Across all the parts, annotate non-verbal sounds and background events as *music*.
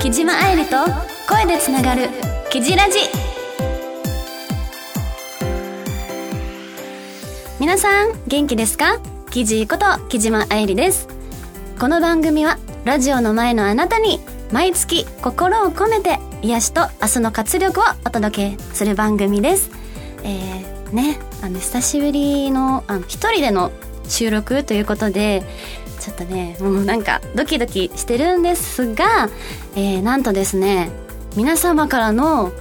木島愛理と声でつながる「キジラジ」皆さん元気ですか？キジこと木島愛理です。この番組はラジオの前のあなたに毎月心を込めて癒しと明日の活力をお届けする番組です。えー、ねあの久しぶりのあの一人での収録ということでちょっとねもうなんかドキドキしてるんですが、えー、なんとですね皆様からの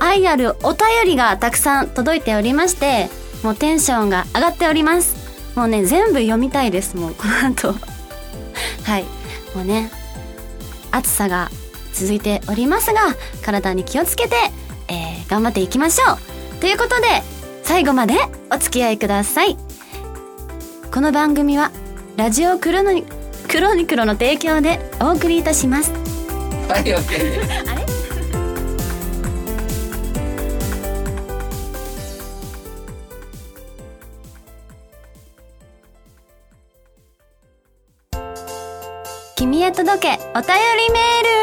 愛あるお便りがたくさん届いておりましてもうテンションが上がっております。もうね全部読みたいですもうこの後。*laughs* はい。もうね暑さが続いておりますが体に気をつけて、えー、頑張っていきましょう。ということで最後までお付き合いください。この番組はラジオクロニクロニクロの提供でお送りいたします。はい、オッケーです。*laughs* あれ？*laughs* 君へ届けお便りメール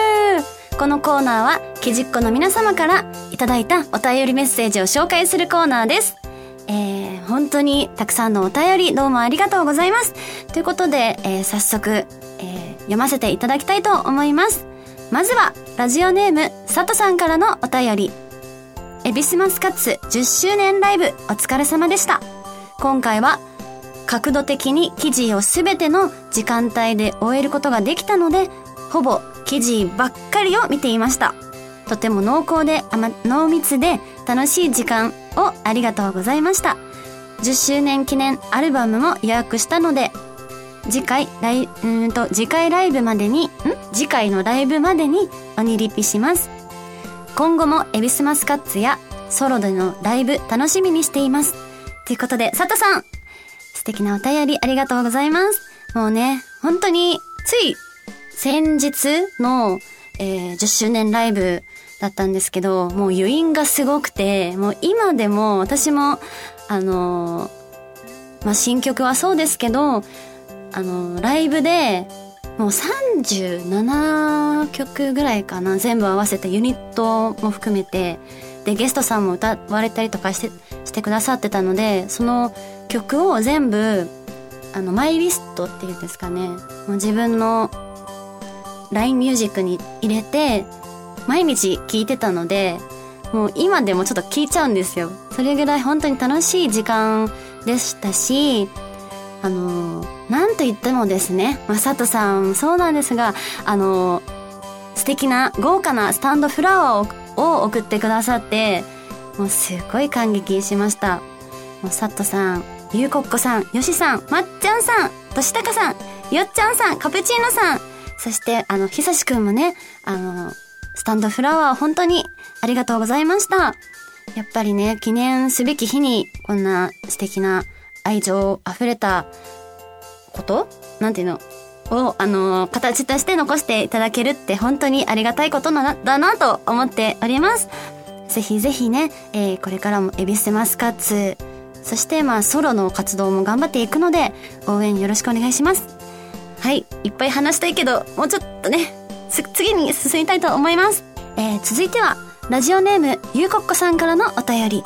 このコーナーはきじっこの皆様からいただいたお便りメッセージを紹介するコーナーです。えー、本当にたくさんのお便りどうもありがとうございます。ということで、えー早速、えー読ませていただきたいと思います。まずは、ラジオネーム、佐藤さんからのお便り。エビスマスカッツ10周年ライブお疲れ様でした。今回は、角度的に記事をすべての時間帯で終えることができたので、ほぼ記事ばっかりを見ていました。とても濃厚で、ま、濃密で楽しい時間をありがとうございました。10周年記念アルバムも予約したので、次回、ライ、うんと、次回ライブまでに、ん？次回のライブまでに鬼リピします。今後もエビスマスカッツやソロでのライブ楽しみにしています。ということで、佐藤さん素敵なお便りありがとうございます。もうね、本当に、つい先日の、えー10周年ライブだったんですけど、もう余韻がすごくて、もう今でも私も、あのーまあ、新曲はそうですけど、あのーライブで、もう37曲ぐらいかな、全部合わせてユニットも含めて、で、ゲストさんも歌われたりとかして、してくださってたので、その曲を全部、あの、マイリストっていうんですかね、もう自分の LINE ミュージックに入れて、毎日聴いてたので、もう今でもちょっと聴いちゃうんですよ。それぐらい本当に楽しい時間でしたし、あのなんと言ってもですね、まあ、佐藤さんそうなんですが、あの素敵な豪華なスタンドフラワーをを送ってくださって、もうすごい感激しました。もう佐藤さん、ゆうこっこさん、よしさん、まっちゃんさん、としたかさん、よっちゃんさん、カプチーノさん、そして、あの、ひさしくんもね、あの、スタンドフラワー本当にありがとうございました。やっぱりね、記念すべき日に、こんな素敵な愛情溢れたこと？なんていうの？を、あの、形として残していただけるって本当にありがたいことなだなと思っております。ぜひぜひね、えーこれからもエビスマスカッツ、そしてまあソロの活動も頑張っていくので、応援よろしくお願いします。はい、いっぱい話したいけど、もうちょっとね、す次に進みたいと思います。えー続いては、ラジオネーム、ゆうこっこさんからのお便り。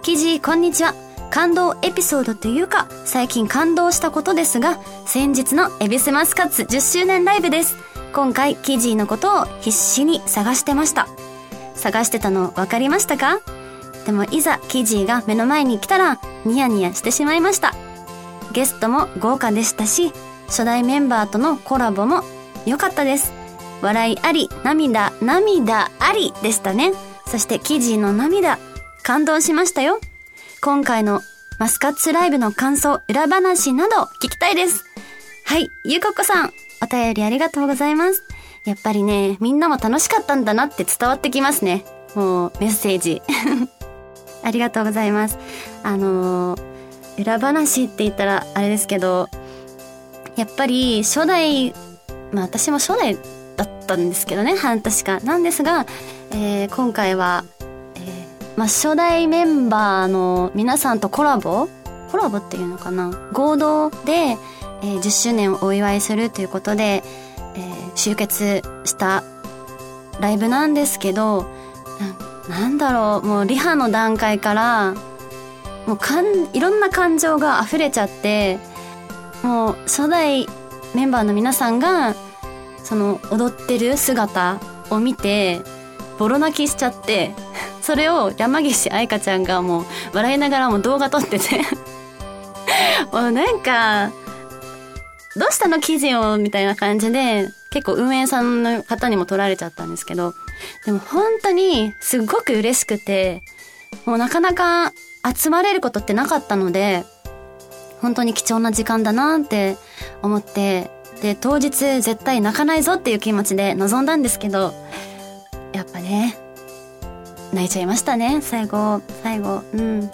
記事、こんにちは。感動エピソードというか、最近感動したことですが、先日のエビスマスカッツ10周年ライブです。今回、キジーのことを必死に探してました。探してたの分かりましたか？でもいざキジーが目の前に来たらニヤニヤしてしまいました。ゲストも豪華でしたし、初代メンバーとのコラボも良かったです。笑いあり、涙、涙ありでしたね。そしてキジの涙、感動しましたよ。今回のマスカッツライブの感想、裏話など聞きたいです。はい、ゆうここさん、お便りありがとうございます。やっぱりね、みんなも楽しかったんだなって伝わってきますね。もう、メッセージ。*laughs* ありがとうございます。あのー裏話って言ったらあれですけど、やっぱり初代、まあ私も初代だったんですけどね、半年間。なんですが、えー今回は、えーまあ初代メンバーの皆さんとコラボコラボっていうのかな？合同で、えー10周年をお祝いするということで、えー集結したライブなんですけどななんだろうもうリハの段階からもうかんいろんな感情が溢れちゃってもう初代メンバーの皆さんがその踊ってる姿を見てボロ泣きしちゃって *laughs* それを山岸愛香ちゃんがもう笑いながらも動画撮ってて *laughs* もうなんかどうしたの記事をみたいな感じで結構運営さんの方にも撮られちゃったんですけどでも本当にすごく嬉しくてもうなかなか集まれることってなかったので本当に貴重な時間だなって思ってで当日絶対泣かないぞっていう気持ちで臨んだんですけどやっぱね泣いちゃいましたね。最後最後。うん。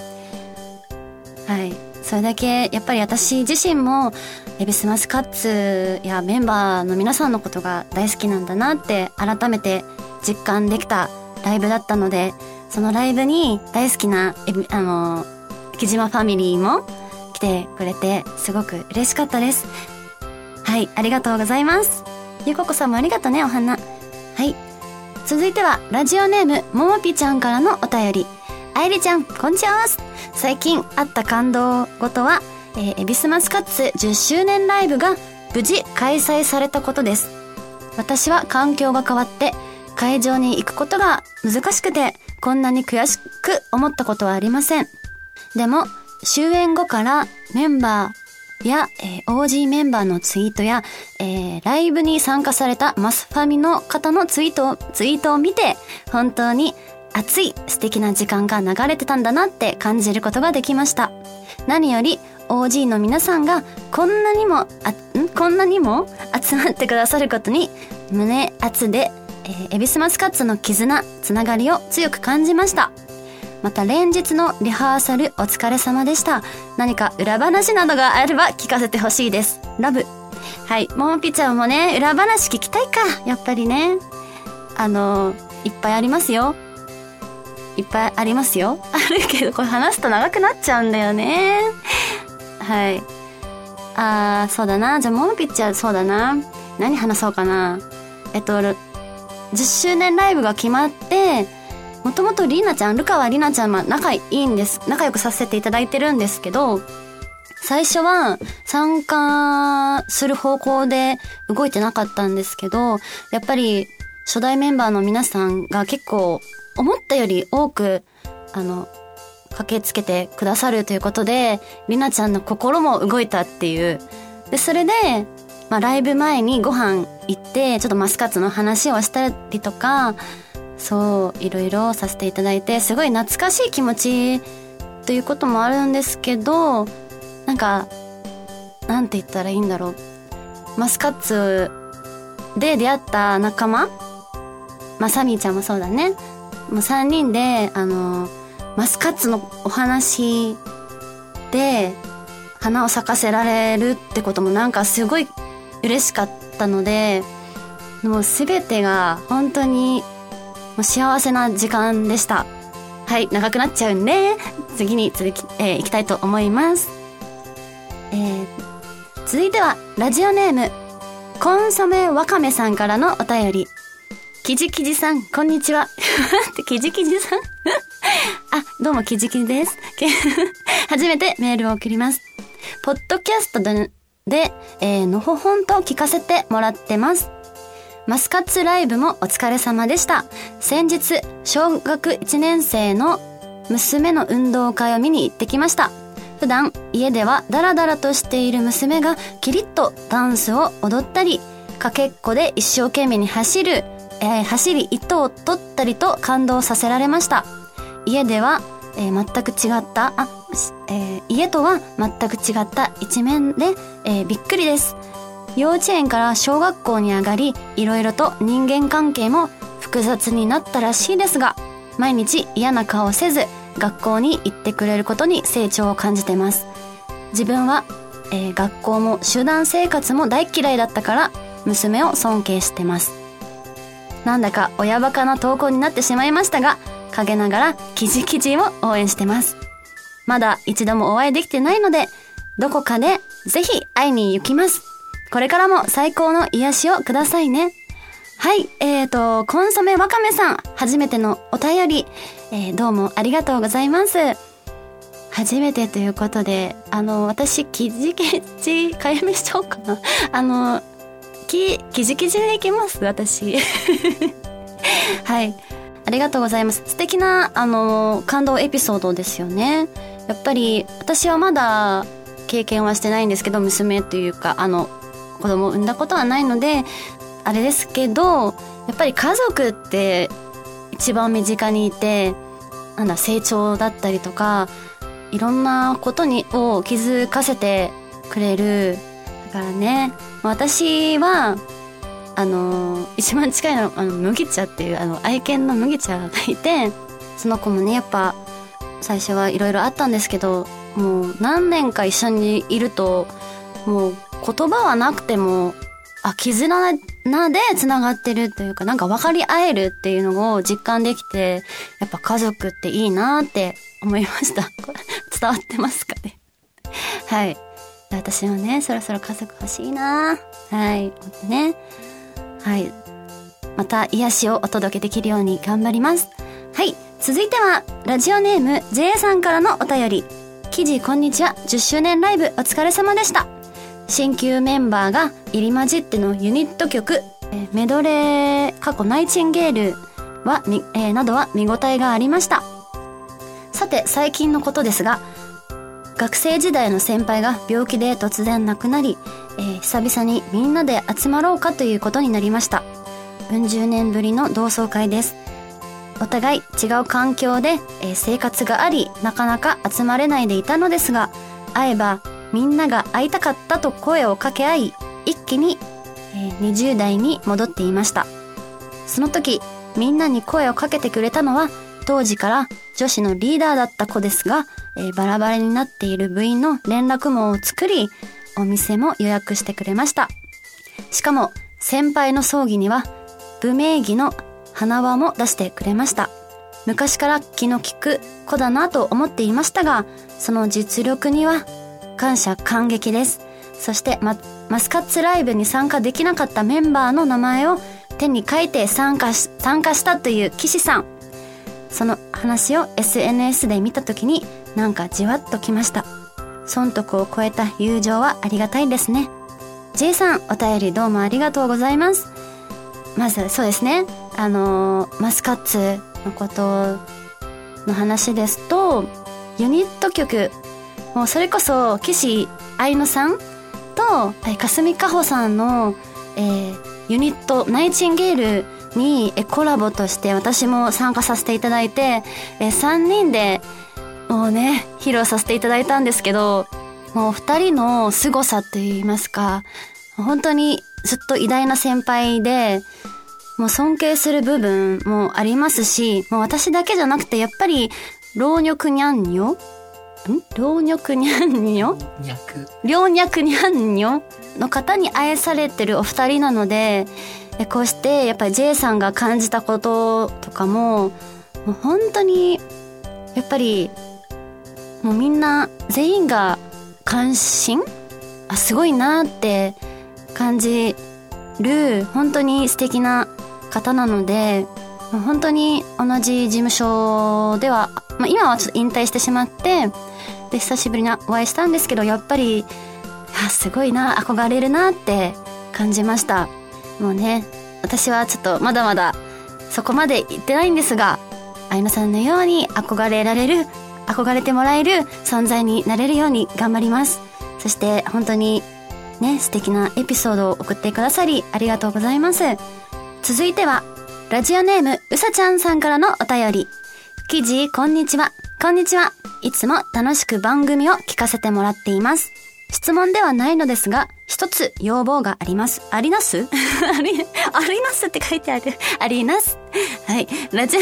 はい。それだけやっぱり私自身もエビスマスカッツやメンバーの皆さんのことが大好きなんだなって改めて実感できたライブだったのでそのライブに大好きなエビあの木島ファミリーも来てくれてすごく嬉しかったです。はいありがとうございます。ゆここさんもありがとねお花。はい。続いてはラジオネームももぴちゃんからのお便り。あいりちゃんこんにちは。最近あった感動事は、えー、エビスマスカッツ10周年ライブが無事開催されたことです。私は環境が変わって会場に行くことが難しくてこんなに悔しく思ったことはありません。でも終演後からメンバーや、えー OG メンバーのツイートや、えーライブに参加されたマスファミの方のツイートを、ツイートを見て、本当に熱い素敵な時間が流れてたんだなって感じることができました。何より OG の皆さんがこんなにも、あ、ん？こんなにも？集まってくださることに胸熱で、えー、エビスマスカッツの絆、つながりを強く感じました。また連日のリハーサルお疲れ様でした。何か裏話などがあれば聞かせてほしいです。ラブ。はい。ももぴちゃんもね、裏話聞きたいか。やっぱりね。あの、いっぱいありますよ。いっぱいありますよ。あるけど、これ話すと長くなっちゃうんだよね。はい。あー、そうだな。じゃあ、ももぴちゃん、そうだな。何話そうかな。えっと、10周年ライブが決まって、もともとりなちゃん、ルカワりなちゃんは仲いいんです。仲良くさせていただいてるんですけど、最初は参加する方向で動いてなかったんですけど、やっぱり初代メンバーの皆さんが結構思ったより多く、あの、駆けつけてくださるということで、りなちゃんの心も動いたっていう。で、それで、まあライブ前にご飯行って、ちょっとマスカッツの話をしたりとか、そう、いろいろさせていただいて、すごい懐かしい気持ちということもあるんですけど、なんか、なんて言ったらいいんだろう。マスカッツで出会った仲間まあ、サミーちゃんもそうだね。もう3人で、あの、マスカッツのお話で、花を咲かせられるってこともなんかすごい嬉しかったので、もうすべてが本当にう幸せな時間でした。はい、長くなっちゃうんで、次に続き、えー行きたいと思います。えー続いては、ラジオネーム、コンソメわかめさんからのお便り。きじきじさん、こんにちは。って、きじきじさん *laughs* あ、どうもきじきじです。*laughs* 初めてメールを送ります。ポッドキャストで、でえーのほほんと聞かせてもらってます。マスカッツライブもお疲れ様でした。先日、小学1年生の娘の運動会を見に行ってきました。普段、家ではダラダラとしている娘がキリッとダンスを踊ったり、かけっこで一生懸命に走る、えー走り糸を取ったりと感動させられました。家では、えー全く違った、あ、えー家とは全く違った一面で、えびっくりです。幼稚園から小学校に上がり、いろいろと人間関係も複雑になったらしいですが、毎日嫌な顔をせず、学校に行ってくれることに成長を感じてます。自分は、えー学校も集団生活も大嫌いだったから、娘を尊敬してます。なんだか親バカな投稿になってしまいましたが、陰ながらキジキジを応援してます。まだ一度もお会いできてないので、どこかでぜひ会いに行きます。これからも最高の癒しをくださいね。はい、えーと、コンソメわかめさん、初めてのお便り、えー、どうもありがとうございます。初めてということで、あの、私、キジキジ、かやめしちゃおうかな。*laughs* あの、き、キジキジでいきます、私。*laughs* はい。ありがとうございます。素敵な、あの、感動エピソードですよね。やっぱり、私はまだ経験はしてないんですけど、娘というか、あの、子供を産んだことはないので、あれですけど、やっぱり家族って一番身近にいて、なんだ、成長だったりとか、いろんなことに、を気づかせてくれる。だからね、私は、あの、一番近いのは、あの、麦茶っていう、あの、愛犬の麦茶がいて、その子もね、やっぱ、最初はいろいろあったんですけど、もう何年か一緒にいると、もう言葉はなくても、あ、絆で繋がってるというか、なんか分かり合えるっていうのを実感できて、やっぱ家族っていいなって思いました。*laughs* 伝わってますかね？*laughs* はい。私はね、そろそろ家族欲しいなはい。ね。はい。また癒しをお届けできるように頑張ります。はい。続いては、ラジオネーム J さんからのお便り。記事こんにちは。10周年ライブお疲れ様でした。新旧メンバーが入り混じってのユニット曲、メドレー過去ナイチンゲールは、えー、などは見応えがありました。さて、最近のことですが、学生時代の先輩が病気で突然亡くなり、えー、久々にみんなで集まろうかということになりました。うん十年ぶりの同窓会です。お互い違う環境で、えー、生活があり、なかなか集まれないでいたのですが、会えばみんなが会いたかったと声を掛け合い、一気に、20代に戻っていました。その時、みんなに声をかけてくれたのは、当時から女子のリーダーだった子ですが、え、バラバラになっている部員の連絡網を作り、お店も予約してくれました。しかも、先輩の葬儀には、部名義の花輪も出してくれました。昔から気の利く子だなと思っていましたが、その実力には感謝感激です。そしてママスカッツライブに参加できなかったメンバーの名前を手に書いて参加し、参加したという騎士さん。その話を SNS で見た時になんかじわっときました。損得を超えた友情はありがたいですね。J さん、お便りどうもありがとうございます。まず、そうですね。あのー、マスカッツのことの話ですと、ユニット曲、もうそれこそ、岸愛乃さんと、霞かほさんの、えー、ユニット、ナイチンゲールにコラボとして私も参加させていただいて、え3人でもうね、披露させていただいたんですけど、もう二人の凄さと言いますか、本当にずっと偉大な先輩で、もう尊敬する部分もありますし、もう私だけじゃなくてやっぱり老若にゃんにょ老若にゃんにょ老若にゃんにょの方に愛されてるお二人なので、こうしてやっぱり J さんが感じたこととかも、もう本当に、やっぱり、もうみんな全員が関心？あ、すごいなって感じる、本当に素敵な方なので、本当に同じ事務所では、まあ、今はちょっと引退してしまって、で、久しぶりにお会いしたんですけど、やっぱり、あ、すごいな、憧れるなって感じました。もうね、私はちょっとまだまだそこまで行ってないんですが、愛乃さんのように憧れられる、憧れてもらえる存在になれるように頑張ります。そして本当にね、素敵なエピソードを送ってくださりありがとうございます。続いては、ラジオネームうさちゃんさんからのお便り。記事、こんにちは。こんにちは。いつも楽しく番組を聞かせてもらっています。質問ではないのですが、一つ要望があります。あります？*laughs* あり、ありますって書いてある。あります？はい。ラジオ、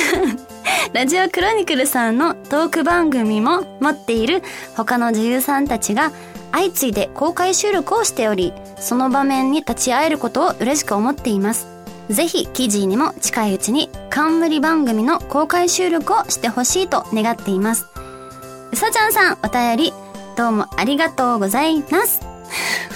ラジオクロニクルさんのトーク番組も持っている他の女優さんたちが相次いで公開収録をしており、その場面に立ち会えることを嬉しく思っています。ぜひ記事にも近いうちに冠番組の公開収録をしてほしいと願っています。うさちゃんさん、お便り、どうもありがとうございます。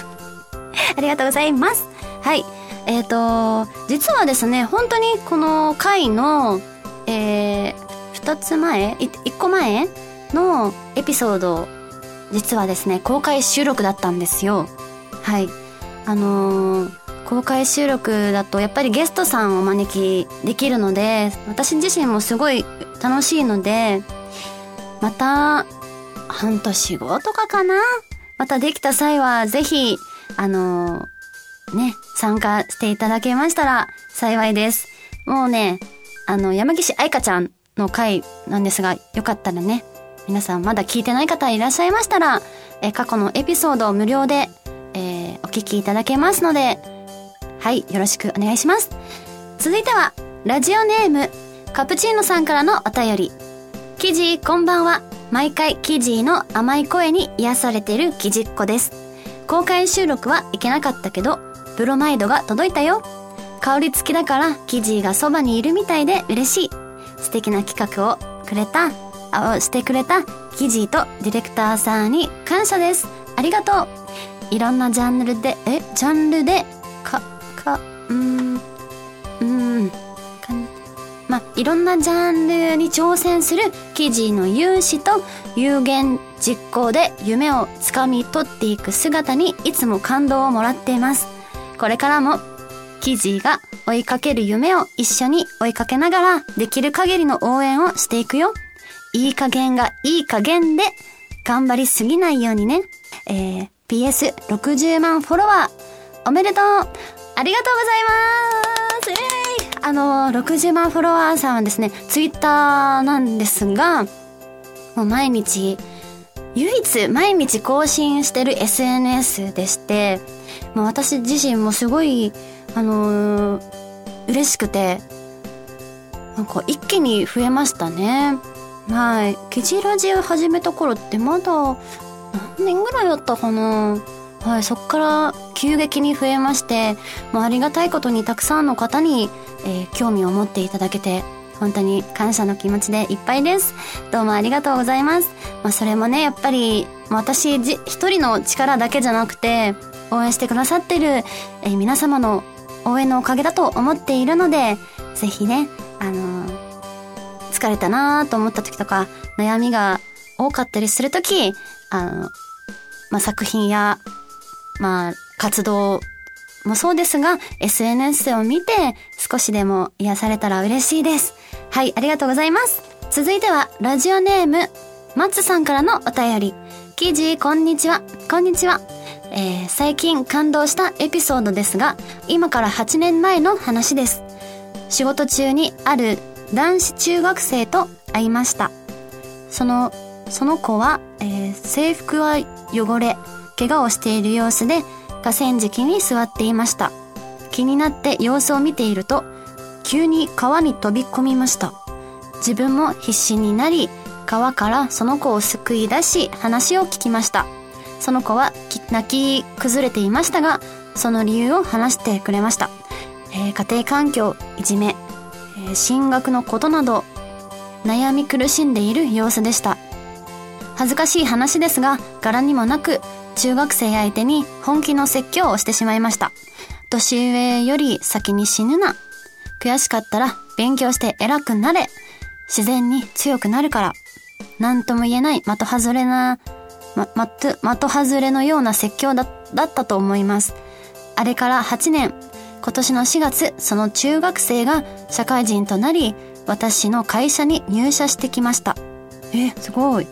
*laughs* ありがとうございます。はい。えっ、と、実はですね、本当にこの回の、えー、二つ前い一個前のエピソード、実はですね、公開収録だったんですよ。はい。あのー公開収録だとやっぱりゲストさんをお招きできるので、私自身もすごい楽しいので、また、半年後とかかな？またできた際は、ぜひ、あのーね、参加していただけましたら幸いです。もうね、あの、山岸愛香ちゃんの回なんですが、よかったらね、皆さんまだ聞いてない方いらっしゃいましたら、え過去のエピソードを無料で、えーお聞きいただけますので、はい、よろしくお願いします。続いては、ラジオネーム、カプチーノさんからのお便り。キジーこんばんは。毎回キジーの甘い声に癒されてるキジっ子です。公開収録は行けなかったけど、ブロマイドが届いたよ。香り付きだからキジーがそばにいるみたいで嬉しい。素敵な企画をくれた、あしてくれたキジーとディレクターさんに感謝です。ありがとう。いろんなジャンルで、え、ジャンルで、か、か、うーん、う、んまあ、いろんなジャンルに挑戦する記事の勇姿と有言実行で夢をつかみ取っていく姿にいつも感動をもらっています。これからも記事が追いかける夢を一緒に追いかけながらできる限りの応援をしていくよ。いい加減がいい加減で頑張りすぎないようにね。えー、PS60 万フォロワーおめでとうありがとうございますあの、60万フォロワーさんはですね、ツイッターなんですが、もう毎日、唯一毎日更新してる SNS でして、もう私自身もすごい、あのー嬉しくて、なんか一気に増えましたね。はい。キジラジを始めた頃ってまだ何年ぐらいだったかな？はい、そっから急激に増えまして、もうありがたいことにたくさんの方に、えー興味を持っていただけて、本当に感謝の気持ちでいっぱいです。どうもありがとうございます。まあそれもね、やっぱり、私一人の力だけじゃなくて、応援してくださってる、えー皆様の応援のおかげだと思っているので、ぜひね、あのー疲れたなーと思った時とか、悩みが多かったりする時、あの、まあ、作品や、まあ、活動もそうですが、SNS を見て少しでも癒されたら嬉しいです。はい、ありがとうございます。続いては、ラジオネーム、マッツさんからのお便り。記事、こんにちは。こんにちは。えー最近感動したエピソードですが、今から8年前の話です。仕事中にある男子中学生と会いました。その、その子は、えー制服は汚れ、怪我をしている様子で河川敷に座っていました。気になって様子を見ていると、急に川に飛び込みました。自分も必死になり、川からその子を救い出し、話を聞きました。その子は泣き崩れていましたが、その理由を話してくれました。えー家庭環境、いじめ、えー進学のことなど、悩み苦しんでいる様子でした。恥ずかしい話ですが、柄にもなく、中学生相手に本気の説教をしてしまいました。年上より先に死ぬな。悔しかったら勉強して偉くなれ。自然に強くなるから。なんとも言えない的外れな、ま、ま的、的外れのような説教だだったと思います。あれから8年、今年の4月、その中学生が社会人となり、私の会社に入社してきました。え、すごい。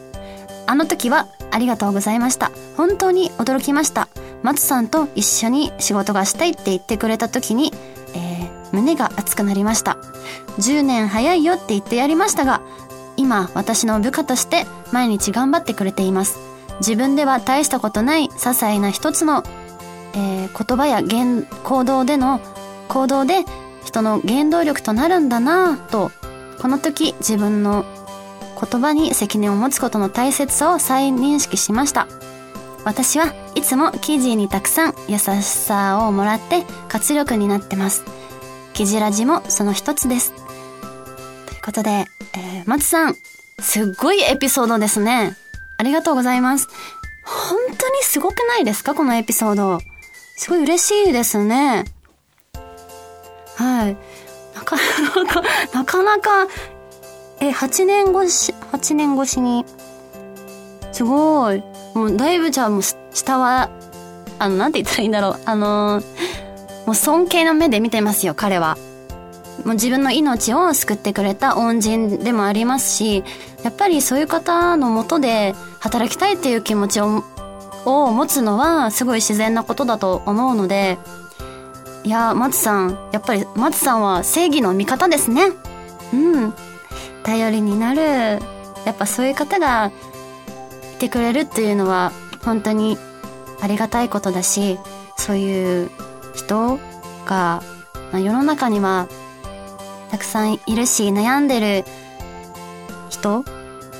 あの時はありがとうございました。本当に驚きました。松さんと一緒に仕事がしたいって言ってくれた時に、えー胸が熱くなりました。10年早いよって言ってやりましたが、今私の部下として毎日頑張ってくれています。自分では大したことない些細な一つの、えー言葉や言行動での行動で人の原動力となるんだなぁと、この時自分の言葉に責任を持つことの大切さを再認識しました。私はいつも記事にたくさん優しさをもらって活力になってます。記事ラジもその一つです。ということで、えー、松さん、すっごいエピソードですね。ありがとうございます。本当にすごくないですか？このエピソード。すごい嬉しいですね。はい。なかなか、なかなか、え、8年越し、8年越しに、すごい。もうだいぶじゃあもう下は、あの、なんて言ったらいいんだろう。あのー、もう尊敬の目で見てますよ、彼は。もう自分の命を救ってくれた恩人でもありますし、やっぱりそういう方のもとで働きたいっていう気持ちをを持つのはすごい自然なことだと思うので、いや、松さん、やっぱり松さんは正義の味方ですね。うん。頼りになる。やっぱそういう方がいてくれるっていうのは本当にありがたいことだし、そういう人が、まあ、世の中にはたくさんいるし、悩んでる人、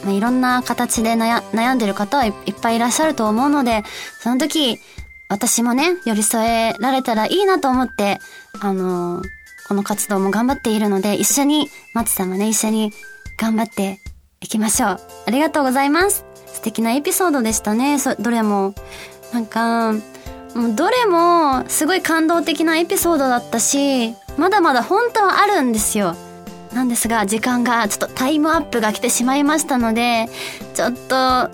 まあ、いろんな形で悩悩んでる方はいっぱいいらっしゃると思うので、その時、私もね、寄り添えられたらいいなと思って、あのー、この活動も頑張っているので、一緒に、松さんもね、一緒に頑張っていきましょう。ありがとうございます。素敵なエピソードでしたね、そ、どれも。なんか、もうどれもすごい感動的なエピソードだったし、まだまだ本当はあるんですよ。なんですが、時間がちょっとタイムアップが来てしまいましたので、ちょっと、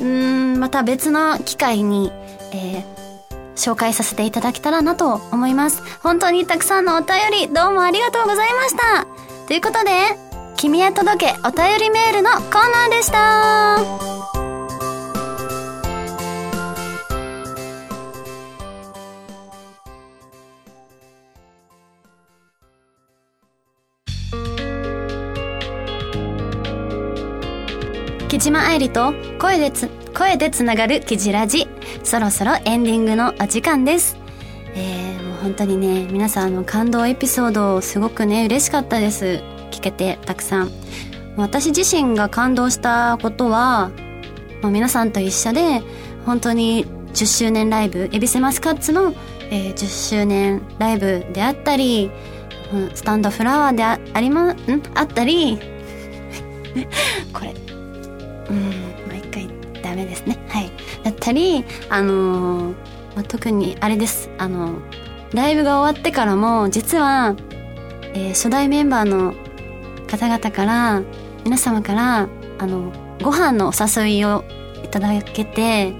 うん、また別の機会に、えー、紹介させていただけたらなと思います。本当にたくさんのお便り、どうもありがとうございました。ということで、君へ届けお便りメールのコーナーでした。木島愛理と声でつ、声でつながるキジラジ。そろそろエンディングのお時間です。えー、もう本当にね、皆さんの感動エピソードすごくね、嬉しかったです。聞けて、たくさん。私自身が感動したことは、まあ、皆さんと一緒で、本当に10周年ライブ、エビセマスカッツの、えー、10周年ライブであったり、スタンドフラワーでありま、ん？あったり、*laughs* これ、うん、毎回ダメですね。はい。だったり、あのー、まあ、特にあれです。あの、ライブが終わってからも、実は、えー、初代メンバーの方々から、皆様から、あの、ご飯のお誘いをいただけて、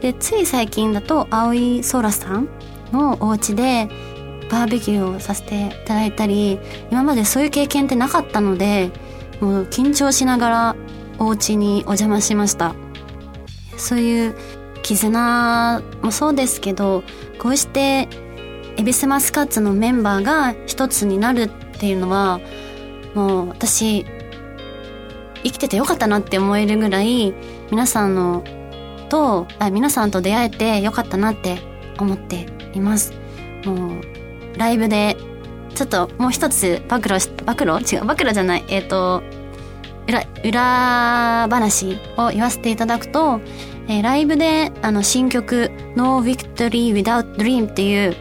で、つい最近だと、青い空さんのお家で、バーベキューをさせていただいたり、今までそういう経験ってなかったので、もう緊張しながらお家にお邪魔しましたそういう絆もそうですけどこうしてエビスマスカッツのメンバーが一つになるっていうのはもう私生きててよかったなって思えるぐらい皆さんのとあ皆さんと出会えてよかったなって思っています。もうライブでちょっともう一つ暴露し暴露？違う暴露じゃない。えっ、ー、と裏、裏話を言わせていただくと、えー、ライブであの新曲 No Victory Without Dream っていう、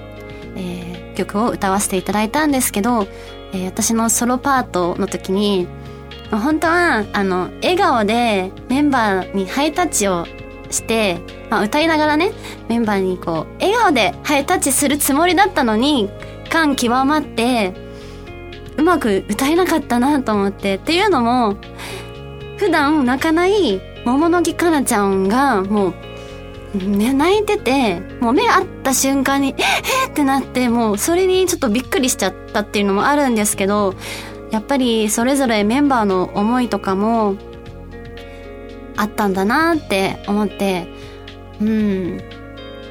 えー、曲を歌わせていただいたんですけど、えー、私のソロパートの時に、本当は、あの、笑顔でメンバーにハイタッチをして、まあ、歌いながらね、メンバーにこう、笑顔でハイタッチするつもりだったのに、感極まって、うまく歌えなかったなと思って。っていうのも、普段泣かない桃の木かなちゃんが、もう、泣いてて、もう目合った瞬間に、ええってなって、もうそれにちょっとびっくりしちゃったっていうのもあるんですけど、やっぱりそれぞれメンバーの思いとかも、あったんだなって思って、うん、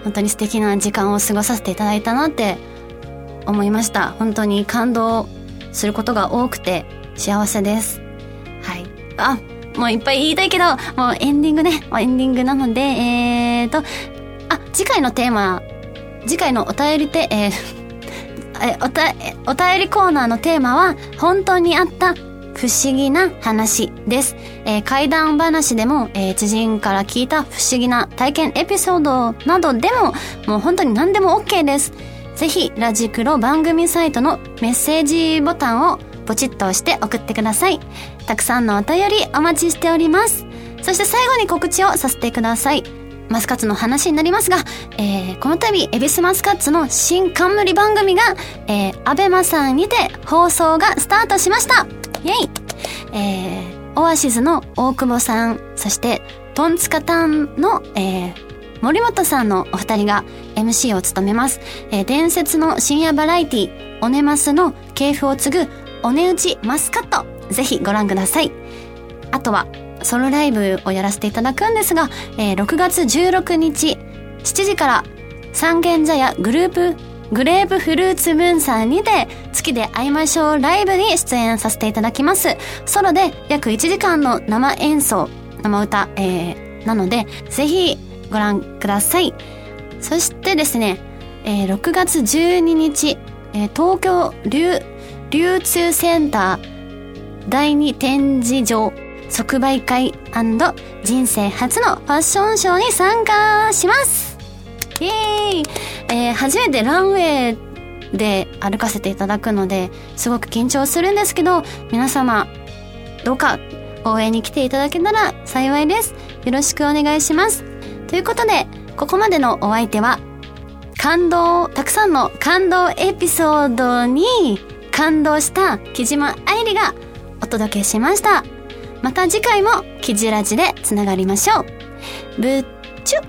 本当に素敵な時間を過ごさせていただいたなって思いました。本当に感動することが多くて幸せです。はい。あ、もういっぱい言いたいけど、もうエンディングね。エンディングなので、えーと、あ、次回のテーマ、次回のお便りて、えー、*laughs* えおた、お便りコーナーのテーマは、本当にあった不思議な話です。えー、怪談話でも、えー、知人から聞いた不思議な体験エピソードなどでも、もう本当に何でも OK です。ぜひ、ラジクロ番組サイトのメッセージボタンをポチッと押して送ってください。たくさんのお便りお待ちしております。そして最後に告知をさせてください。マスカッツの話になりますが、えー、この度、エビスマスカッツの新冠番組が、えー、アベマさんにて放送がスタートしましたイェイえー、オアシズの大久保さん、そして、トンツカタンの、えー、森本さんのお二人が MC を務めます。えー、伝説の深夜バラエティ、オネマスの系譜を継ぐ、お値打ちマスカット。ぜひご覧ください。あとは、ソロライブをやらせていただくんですが、えー、6月16日、7時から、三軒茶屋グループ、グレープフルーツムーンさんにて、月で会いましょうライブに出演させていただきます。ソロで約1時間の生演奏、生歌、えー、なので、ぜひご覧ください。そしてですね、えー、6月12日、えー、東京流、流通センター第2展示場即売会人生初のファッションショーに参加しますイエーイ、えー、初めてランウェイで歩かせていただくので、すごく緊張するんですけど、皆様、どうか応援に来ていただけたら幸いです。よろしくお願いします。ということで、ここまでのお相手は、感動、たくさんの感動エピソードに感動した木島愛理がお届けしました。また次回もキジラジでつながりましょう。ぶっちゅ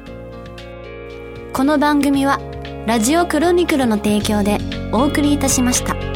この番組はラジオクロニクルの提供でお送りいたしました。